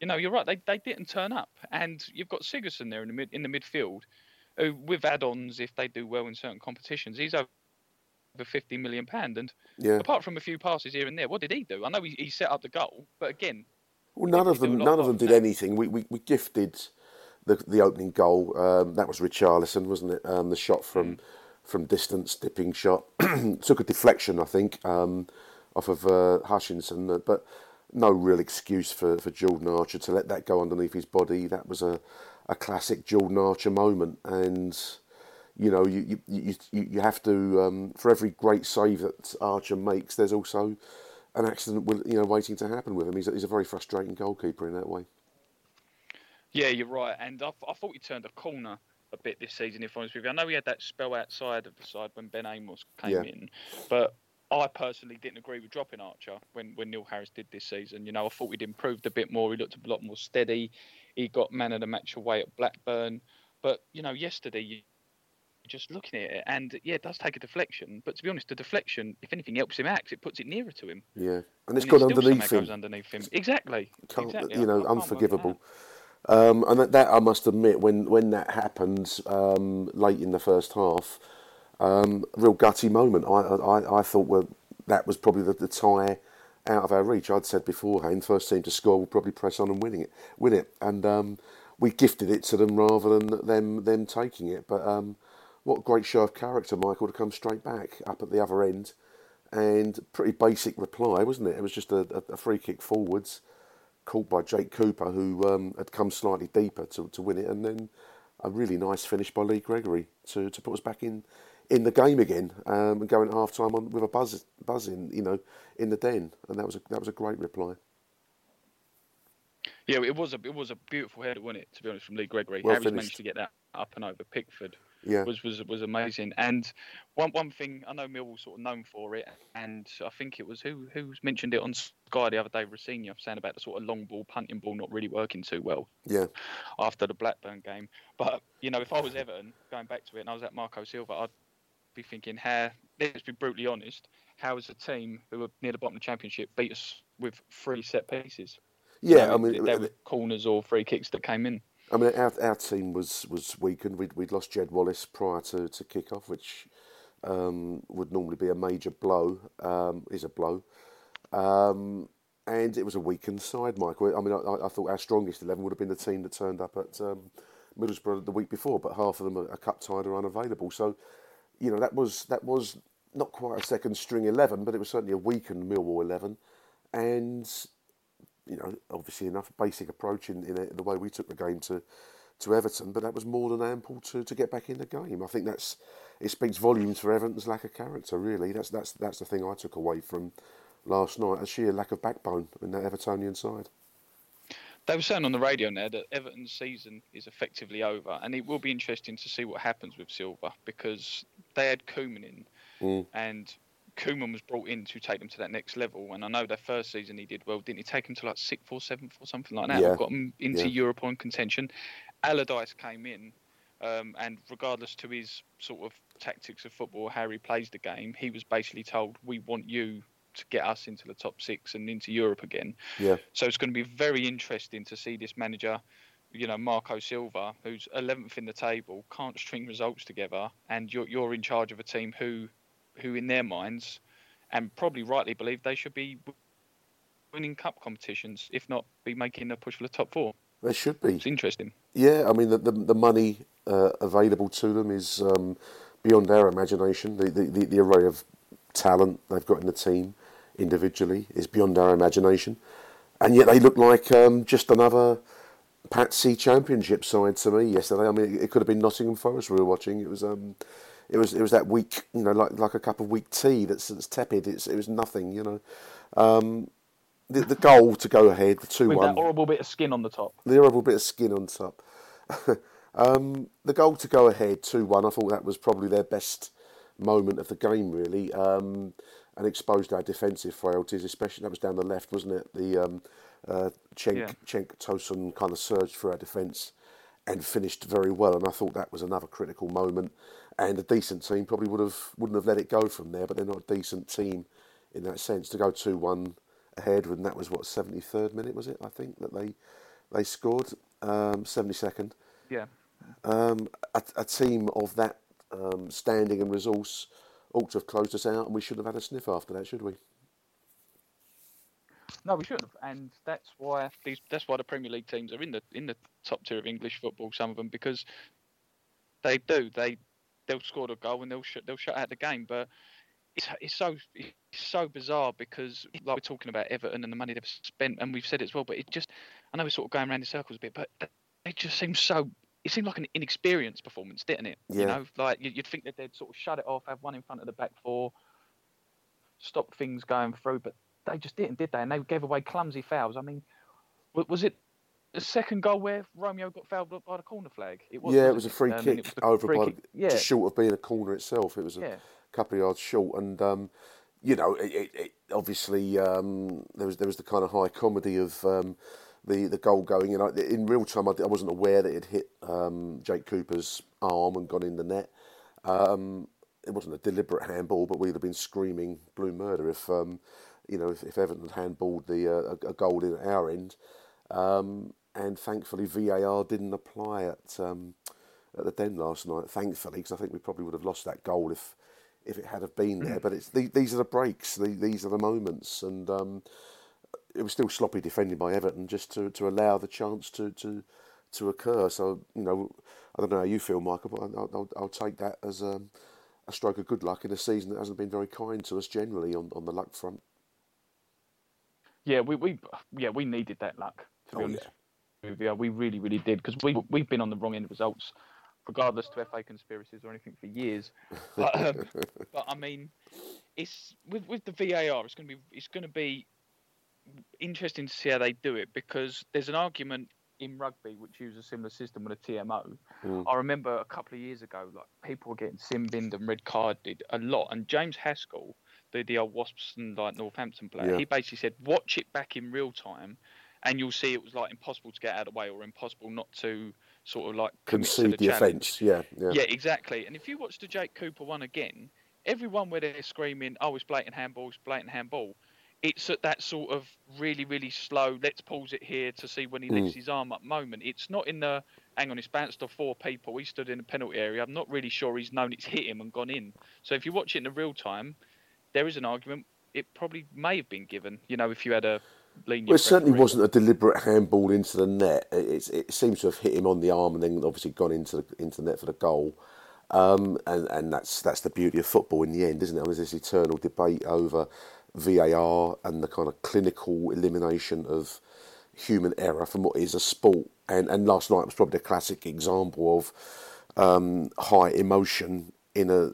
You know, you're right. They, they didn't turn up. And you've got Sigurdsson there in the mid in the midfield, who with add-ons if they do well in certain competitions, he's over 50 million pound. And Yeah. apart from a few passes here and there, what did he do? I know he, he set up the goal, but again, Well, none of them, none of them did anything. We, we, we gifted the the opening goal. Um, that was Richarlison, wasn't it? Um, the shot from Mm. from distance, dipping shot. Took a deflection, I think, um, off of uh, Hutchinson, uh, but no real excuse for, for Jordan Archer to let that go underneath his body. That was a, a classic Jordan Archer moment, and you know you you, you, you have to um, for every great save that Archer makes, there's also an accident with, you know waiting to happen with him. He's a, he's a very frustrating goalkeeper in that way. Yeah, you're right. And I, I thought he turned a corner a bit this season, if I'm honest with you. I know he had that spell outside of the side when Ben Amos came Yeah. in, but I personally didn't agree with dropping Archer when, when Neil Harris did this season. You know, I thought he'd improved a bit more. He looked a lot more steady. He got man of the match away at Blackburn. But, you know, yesterday, you just looking at it, and yeah, it does take a deflection. But to be honest, the deflection, if anything, helps him out 'cause it puts it nearer to him. Yeah, and it's it gone underneath him. Underneath him. Exactly. Exactly. you know, I can't work it out. unforgivable. Um, and that, that I must admit, when when that happened um, late in the first half, um, real gutty moment. I I, I thought well, that was probably the, the tie out of our reach. I'd said beforehand, first team to score will probably press on and winning it, win it, and um, we gifted it to them rather than them them taking it. But um, what a great show of character, Michael, to come straight back up at the other end, and pretty basic reply, wasn't it? It was just a, a, a free kick forwards caught by Jake Cooper, who um, had come slightly deeper to, to win it, and then a really nice finish by Lee Gregory to, to put us back in in the game again um, and going half time on with a buzz buzz in you know in the den, and that was a, that was a great reply. Yeah, it was a it was a beautiful header, wasn't it? To be honest, from Lee Gregory, Well Harry's finished. managed to get that up and over Pickford. Yeah. was was was amazing. And one one thing I know Millwall sort of known for it, and I think it was who who mentioned it on Sky the other day, Rossini, saying about the sort of long ball, punting ball not really working too well Yeah, after the Blackburn game. But you know, if I was Everton, going back to it, and I was at Marco Silva, I'd be thinking, how let's be brutally honest, how has a team who were near the bottom of the championship beat us with three set pieces? Yeah, I mean, they were corners or free kicks that came in. I mean, our, our team was, was weakened. We'd, we'd lost Jed Wallace prior to, to kick off, which um, would normally be a major blow, um, is a blow. Um, and it was a weakened side, Michael. I mean, I, I thought our strongest 11 would have been the team that turned up at um, Middlesbrough the week before, but half of them are, are cup tied or unavailable. So, you know, that was that was not quite a second string 11, but it was certainly a weakened Millwall 11. And you know, obviously enough basic approach in, in the way we took the game to to Everton, but that was more than ample to, to get back in the game. I think that's it speaks volumes for Everton's lack of character. Really, that's that's that's the thing I took away from last night: a sheer lack of backbone in that Evertonian side. They were saying on the radio now that Everton's season is effectively over, and it will be interesting to see what happens with Silva because they had Koeman in, Mm. and Koeman was brought in to take them to that next level. And I know their first season he did well, didn't he? Take them to like sixth or seventh or something like that. Yeah. Got them into Yeah. European contention. Allardyce came in, um, and regardless to his sort of tactics of football, how he plays the game, he was basically told, "We want you." To get us into the top six and into Europe again, Yeah, so it's going to be very interesting to see this manager, you know, Marco Silva, who's 11th in the table, can't string results together, and you're you're in charge of a team who, who in their minds, and probably rightly believe they should be winning cup competitions, if not be making a push for the top four. they should be. It's interesting. Yeah, I mean the the, the money uh, available to them is um, beyond our imagination. The, the the the array of talent they've got in the team individually is beyond our imagination, and yet they look like um, just another Patsy Championship side to me yesterday. I mean, it could have been Nottingham Forest we were watching. It was um, it was it was that weak, you know, like like a cup of weak tea that's, that's tepid. It's it was nothing, you know. Um, the, the goal to go ahead, the two With one, that horrible bit of skin on the top. the horrible bit of skin on top. um, the goal to go ahead, 2 1, I thought that was probably their best moment of the game, really, um, and exposed our defensive frailties, especially that was down the left, wasn't it? The um, uh, Cenk, Yeah. Cenk Tosun kind of surged for our defence and finished very well, and I thought that was another critical moment. And a decent team probably would have wouldn't have let it go from there, but they're not a decent team in that sense. To go two one ahead, and that was what seventy third minute was it? I think that they they scored seventy second. Yeah. Um, a, a team of that um, standing and resource ought to have closed us out, and we shouldn't have had a sniff after that, should we? No, we should have, and that's why these. That's why the Premier League teams are in the in the top tier of English football. Some of them because they do they they'll score the goal and they'll shut they'll shut out the game. But it's it's so it's so bizarre because like we're talking about Everton and the money they've spent, and we've said it as well. But it just I know we're sort of going around in circles a bit, but it just seems so. It seemed like an inexperienced performance, didn't it? You Yeah. know, like you'd think that they'd sort of shut it off, have one in front of the back four, stop things going through, but they just didn't, did they? And they gave away clumsy fouls. I mean, was it the second goal where Romeo got fouled by the corner flag? It was, yeah, it wasn't a free Um, kick was over free by kick- the, yeah. just short of being a corner itself. It was a Yeah. couple of yards short, and um, you know, it, it, it obviously um, there was there was the kind of high comedy of um, the the goal going. You know, in real time, I, I wasn't aware that it hit um, Jake Cooper's arm and gone in the net. Um, it wasn't a deliberate handball, but we'd have been screaming blue murder if um, you know if, if Everton had handballed the uh, a, a goal in at our end. Um, and thankfully, VAR didn't apply at um, at the Den last night. Thankfully, because I think we probably would have lost that goal if if it had have been there. But it's the, these are the breaks, the, these are the moments, and um, it was still sloppy defending by Everton just to, to allow the chance to, to to occur. So you know, I don't know how you feel, Michael, but I'll, I'll, I'll take that as um, a stroke of good luck in a season that hasn't been very kind to us generally on, on the luck front. Yeah, we, we yeah we needed that luck to be Oh, honest. yeah. you. we really really did because we we've been on the wrong end of results, regardless to FA conspiracies or anything for years. But, um, but I mean, it's with with the VAR, it's going to be it's going to be interesting to see how they do it because there's an argument in rugby which uses a similar system with a TMO. Mm. I remember a couple of years ago, like people were getting sin binned and red carded a lot, and James Haskell, the the old Wasps and like Northampton player, Yeah. he basically said, watch it back in real time, and you'll see it was like impossible to get out of the way or impossible not to sort of like Concede the, the offence, yeah, yeah. Yeah, exactly. And if you watch the Jake Cooper one again, everyone where they're screaming, "Oh, it's blatant handball! It's blatant handball!" It's at that sort of really, really slow. Let's pause it here to see when he lifts Mm. his arm up moment. It's not in the hang on. It's bounced off four people. He stood in the penalty area. I'm not really sure he's known it's hit him and gone in. So if you watch it in the real time, there is an argument. It probably may have been given. You know, if you had a lenient. Well, it certainly referee. wasn't a deliberate handball into the net. It, it's- it seems to have hit him on the arm and then obviously gone into the, into the net for the goal. Um, and, and that's that's the beauty of football in the end, isn't it? There's this eternal debate over VAR and the kind of clinical elimination of human error from what is a sport. And, and last night was probably a classic example of um, high emotion in a,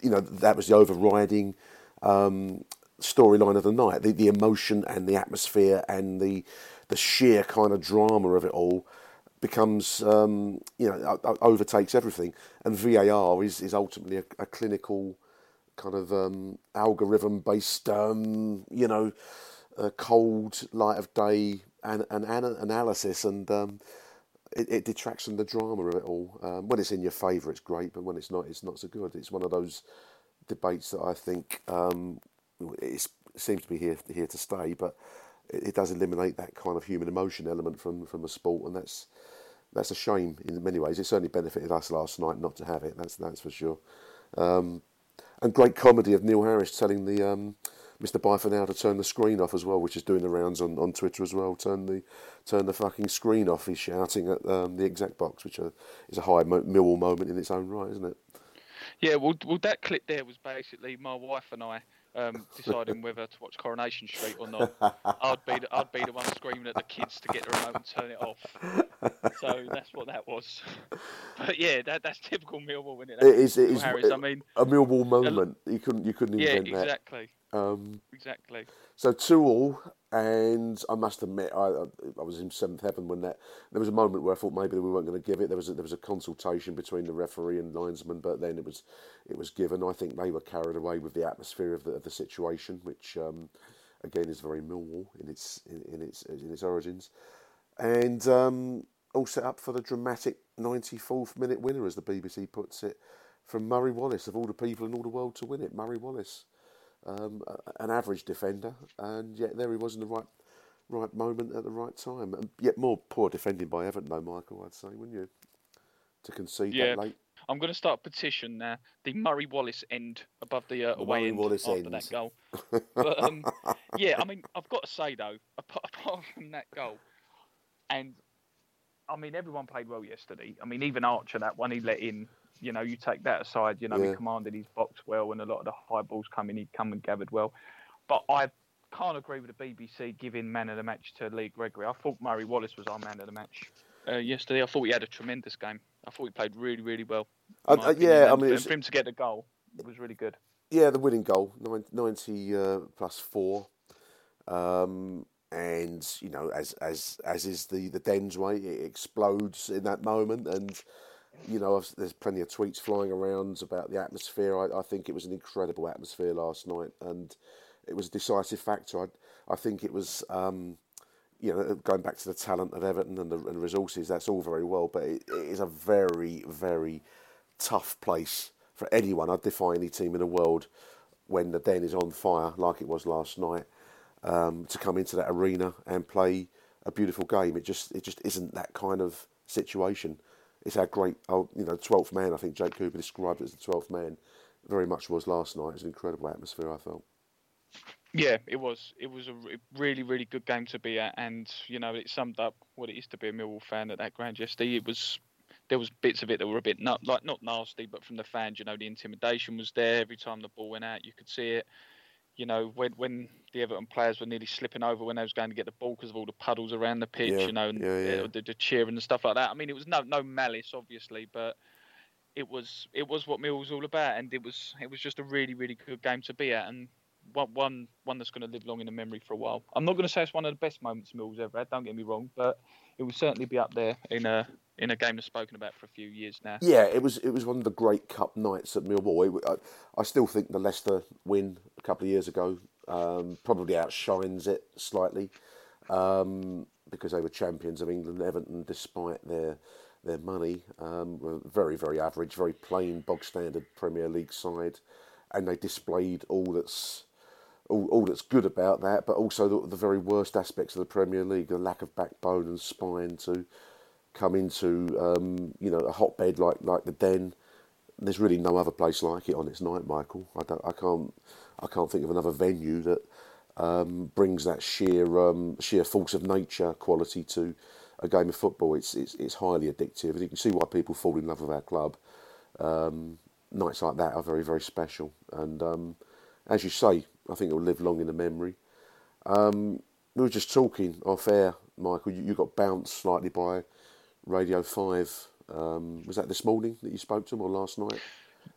you know, that was the overriding um, storyline of the night. The, the emotion and the atmosphere and the the sheer kind of drama of it all becomes, um, you know, overtakes everything. And VAR is, is ultimately a, a clinical kind of um, algorithm based, um, you know, cold light of day and an, an, analysis and. Um, it, it detracts from the drama of it all. Um, when it's in your favour, it's great, but when it's not, it's not so good. It's one of those debates that I think um, it seems to be here here to stay, but it, it does eliminate that kind of human emotion element from from a sport, and that's that's a shame in many ways. It certainly benefited us last night not to have it. That's that's for sure. Um, and great comedy of Neil Harris telling the Mr. Byford now to turn the screen off as well, which is doing the rounds on, on Twitter as well. Turn the turn the fucking screen off. He's shouting at um, the exact box, which are, is a high mo- Millwall moment in its own right, isn't it? Yeah, well, well, that clip there was basically my wife and I um, deciding whether to watch Coronation Street or not. I'd be the, I'd be the one screaming at the kids to get the remote and turn it off. So that's what that was. But yeah, that that's typical Millwall, isn't it? It is. It is. Harris. I mean, a Millwall moment. You couldn't. You couldn't yeah, invent that. Exactly, Um, exactly. So two all, and I must admit, I I I was in seventh heaven when that. There was a moment where I thought maybe we weren't going to give it. There was a, there was a consultation between the referee and linesman, but then it was it was given. I think they were carried away with the atmosphere of the of the situation, which um, again is very Millwall in its in, in its in its origins, and um, all set up for the dramatic ninety fourth minute winner, as the BBC puts it, from Murray Wallace of all the people in all the world to win it. Murray Wallace um, an average defender, and yet there he was in the right right moment at the right time. And yet more poor defending by Everton, though, Michael. I'd say, wouldn't you? To concede Yeah, that late. I'm going to start a petition now. The Murray Wallace end above the uh, away Murray end Wallace after end. that goal. But um, yeah, I mean, I've got to say though, apart, apart from that goal, and I mean, everyone played well yesterday. I mean, even Archer, that one he let in, you know, you take that aside, you know, Yeah. he commanded his box well, and a lot of the high balls coming, he'd come and gathered well. But I can't agree with the BBC giving man of the match to Lee Gregory. I thought Murray Wallace was our man of the match uh, yesterday. I thought he had a tremendous game. I thought he played really, really well. Uh, uh, opinion. yeah, I mean, for, it's- for him to get the goal, it was really good. Yeah, the winning goal, 90 uh, plus four. Um, and, you know, as as as is the, the Dens way, it explodes in that moment. And, you know, there's plenty of tweets flying around about the atmosphere. I, I think it was an incredible atmosphere last night. And it was a decisive factor. I, I think it was. Um, you know, going back to the talent of Everton and the, and resources, that's all very well, but it, it is a very, very tough place for anyone. I'd defy any team in the world when the den is on fire, like it was last night, um, to come into that arena and play a beautiful game. It just, it just isn't that kind of situation. It's our great, oh, you know, twelfth man. I think Jake Cooper described it as the twelfth man. Very much was last night. It was an incredible atmosphere. I felt. Yeah, it was. It was a really, really good game to be at, and you know, it summed up what it is to be a Millwall fan at that ground yesterday. It was. There was bits of it that were a bit not like not nasty, but from the fans, you know, the intimidation was there every time the ball went out. You could see it. You know, when when the Everton players were nearly slipping over when they was going to get the ball because of all the puddles around the pitch, Yeah, you know, and yeah, yeah. the, the cheering and stuff like that. I mean, it was no no malice, obviously, but it was it was what Mill was all about, and it was it was just a really really good game to be at, and one one that's going to live long in the memory for a while. I'm not going to say it's one of the best moments Millwall's ever had. Don't get me wrong, but it will certainly be up there in a in a game that's spoken about for a few years now. Yeah, it was it was one of the great cup nights at Millwall. I, I still think the Leicester win a couple of years ago um, probably outshines it slightly um, because they were champions of England. Everton, despite their their money, um, were very very average, very plain bog standard Premier League side, and they displayed all that's all, all that's good about that, but also the, the very worst aspects of the Premier League, the lack of backbone and spine to come into um, you know a hotbed like like the Den. There's really no other place like it on its night, Michael. I don't, I can't, I can't think of another venue that um, brings that sheer um, sheer force of nature quality to a game of football. It's it's, it's highly addictive, and you can see why people fall in love with our club. Um, nights like that are very very special, and um, as you say, I think it will live long in the memory. Um, we were just talking off air, Michael. You, you got bounced slightly by Radio Five. Um, was that this morning that you spoke to them, or last night?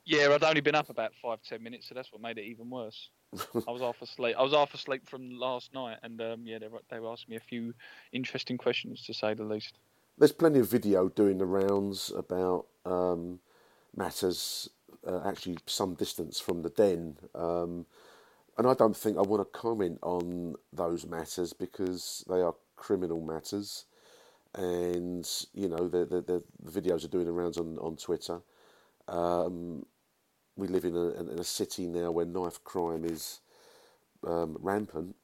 Yeah, I'd only been up about five ten minutes, so that's what made it even worse. I was half asleep. I was half asleep from last night, and um, yeah, they were, they were asking me a few interesting questions to say the least. There's plenty of video doing the rounds about um, matters uh, actually some distance from the den. Um, and I don't think I want to comment on those matters because they are criminal matters. And, you know, the, the, the, videos are doing the rounds on, on Twitter. Um, we live in a, in a city now where knife crime is um, rampant.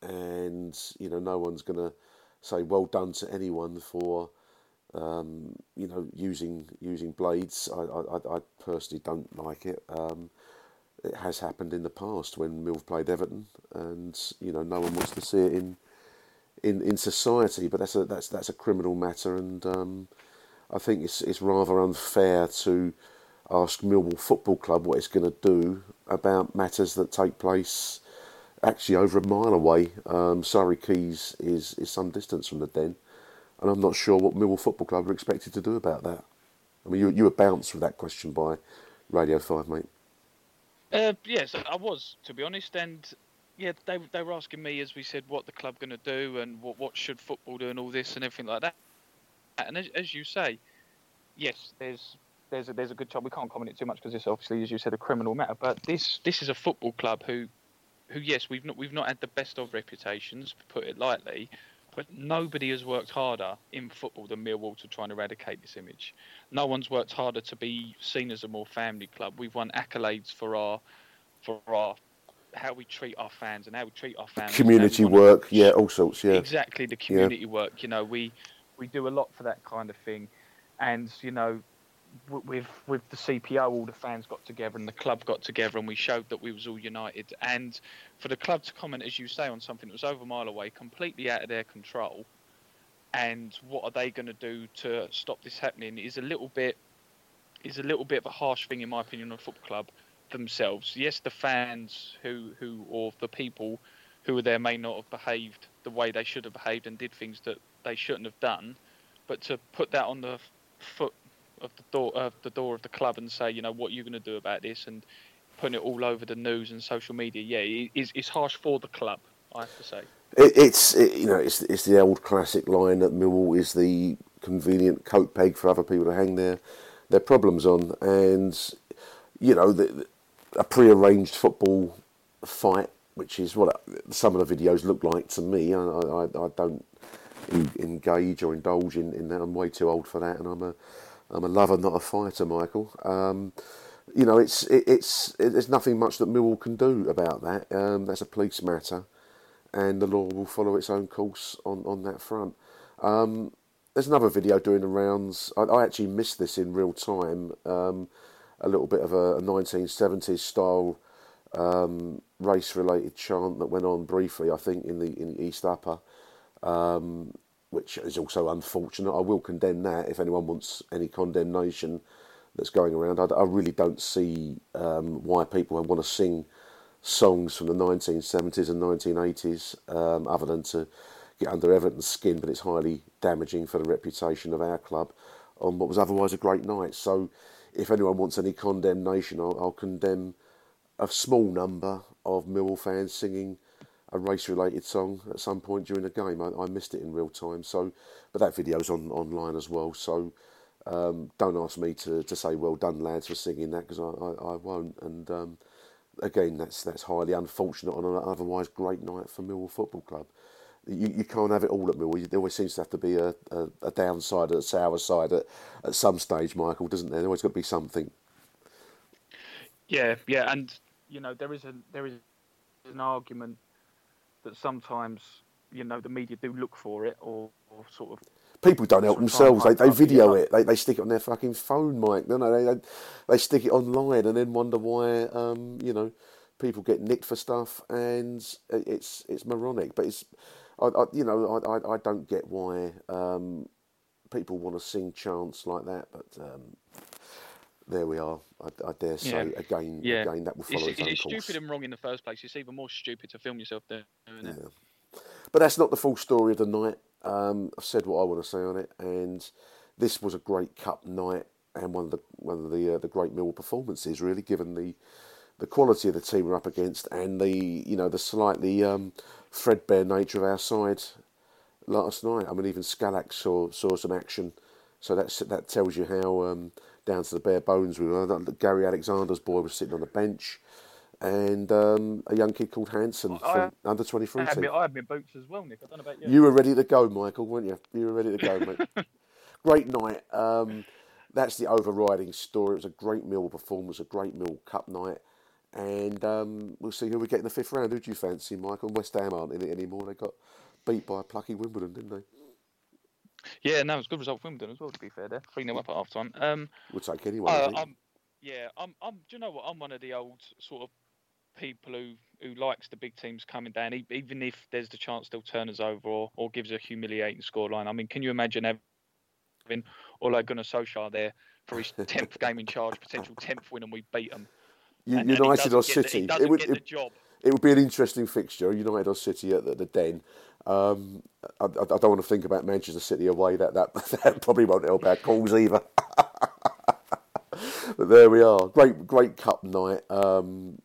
And, you know, no one's going to say well done to anyone for um, you know using using blades. I, I, I personally don't like it. Um, it has happened in the past when Mill played Everton, and you know no one wants to see it in in, in society. But that's a that's that's a criminal matter, and um, I think it's it's rather unfair to ask Millwall Football Club what it's going to do about matters that take place actually over a mile away. Um, Surrey Quays is, is some distance from the Den, and I'm not sure what Millwall Football Club are expected to do about that. I mean, you, you were bounced with that question by Radio 5, mate. Uh, yes, I was to be honest, and yeah, they they were asking me as we said what the club going to do and what what should football do and all this and everything like that. And as, as you say, yes, there's there's a, there's a good chance we can't comment it too much because it's obviously as you said a criminal matter. But this this is a football club who who yes we've not we've not had the best of reputations put it lightly. But nobody has worked harder in football than Millwall to try and eradicate this image. No one's worked harder to be seen as a more family club. We've won accolades for our for our how we treat our fans and how we treat our families. and how we Community work, yeah, all sorts, yeah. Exactly, the Yeah. community work. You know, we we do a lot for that kind of thing, and you know, with with the CPO, all the fans got together and the club got together, and we showed that we was all united. And for the club to comment, as you say, on something that was over a mile away, completely out of their control, and what are they going to do to stop this happening is a little bit is a little bit of a harsh thing in my opinion on a football club themselves. Yes, the fans who who or the people who were there may not have behaved the way they should have behaved and did things that they shouldn't have done, but to put that on the foot of the door of the door of the club and say, you know, what are you going to do about this and putting it all over the news and social media, yeah, it is it's harsh for the club, I have to say. It, it's it, you know it's it's the old classic line that Millwall is the convenient coat peg for other people to hang their their problems on, and you know the, a pre-arranged football fight, which is what some of the videos look like to me. I I, I don't engage or indulge in, in that. I'm way too old for that, and I'm a I'm a lover, not a fighter, Michael. Um, you know, it's it, it's it, there's nothing much that Millwall can do about that. Um, that's a police matter and the law will follow its own course on, on that front. Um, there's another video doing the rounds. I, I actually missed this in real time. Um, a little bit of a, a 1970s style um, race related chant that went on briefly, I think, in the in East Upper, um, which is also unfortunate. I will condemn that. If anyone wants any condemnation that's going around, I, I really don't see um, why people want to sing songs from the 1970s and 1980s, um, other than to get under Everton's skin, but it's highly damaging for the reputation of our club on what was otherwise a great night. So, if anyone wants any condemnation, I'll, I'll condemn a small number of Millwall fans singing a race-related song at some point during the game. I, I missed it in real time, so but that video's on online as well. So um, don't ask me to, to say well done lads for singing that because I, I, I won't. And um, again, that's that's highly unfortunate on an otherwise great night for Millwall Football Club. You, you can't have it all at Millwall. There always seems to have to be a, a, a downside, a sour side at, at some stage, Michael, doesn't there? There's always got to be something. Yeah, yeah, and you know there is a there is an argument that sometimes you know the media do look for it or, or sort of People don't help sort of try and themselves. They, they video it. They, they stick it on their fucking phone, Mike. No, no, they, they they stick it online and then wonder why um, you know people get nicked for stuff and it's it's moronic. But it's I, I you know I, I, I don't get why um, people want to sing chants like that. But um, there we are. I, I dare say Yeah. again yeah. again that will follow it's, its, stupid and wrong in the first place. It's even more stupid to film yourself doing it. But that's not the full story of the night. Um, I've said what I want to say on it, and this was a great cup night and one of the one of the uh, the great Millwall performances, really, given the the quality of the team we're up against and the you know the slightly um, threadbare nature of our side last night. I mean, even Skalak's saw saw some action, so that's that tells you how um, down to the bare bones we were. Gary Alexander's boy was sitting on the bench. And um, a young kid called Hanson I- from under twenty I had, my, I had my boots as well, Nick. I don't know about you. You were ready to go, Michael, weren't you? You were ready to go, mate. great night. Um, that's the overriding story. It was a great Mill performance, a great Mill Cup night. And um, we'll see who we get in the fifth round. Who do you fancy, Michael? West Ham aren't in it anymore. They got beat by plucky Wimbledon, didn't they? Yeah, no, it was a good result for Wimbledon as well. To be fair, there three 0 up at half time. Um, We'll take anyone. Uh. I'm, yeah, I'm, I'm. Do you know what? I'm one of the old sort of people who who likes the big teams coming down, even if there's the chance they'll turn us over or, or gives a humiliating scoreline. I mean, can you imagine having Ole Gunnar Solskjaer there for his tenth game in charge, potential tenth win, and we beat them? U- And- and United or doesn't get the- City. it would get the it, job. It would be an interesting fixture. United or City at the, the Den. Um, I, I, don't want to think about Manchester City away. That that, that probably won't help our cause either. but there we are. Great great cup night. Um,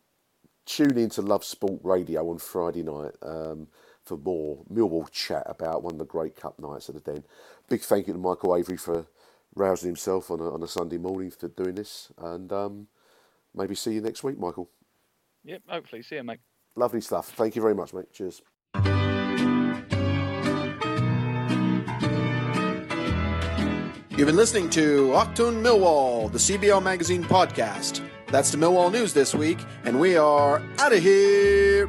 tune in to Love Sport Radio on Friday night um, for more Millwall chat about one of the great cup nights at the Den. Big thank you to Michael Avery for rousing himself on a, on a Sunday morning for doing this, and um, maybe see you next week, Michael. Yep, hopefully. See you, mate. Lovely stuff. Thank you very much, mate. Cheers. You've been listening to Octoon Millwall, the CBL Magazine podcast. That's the Millwall news this week, and we are out of here.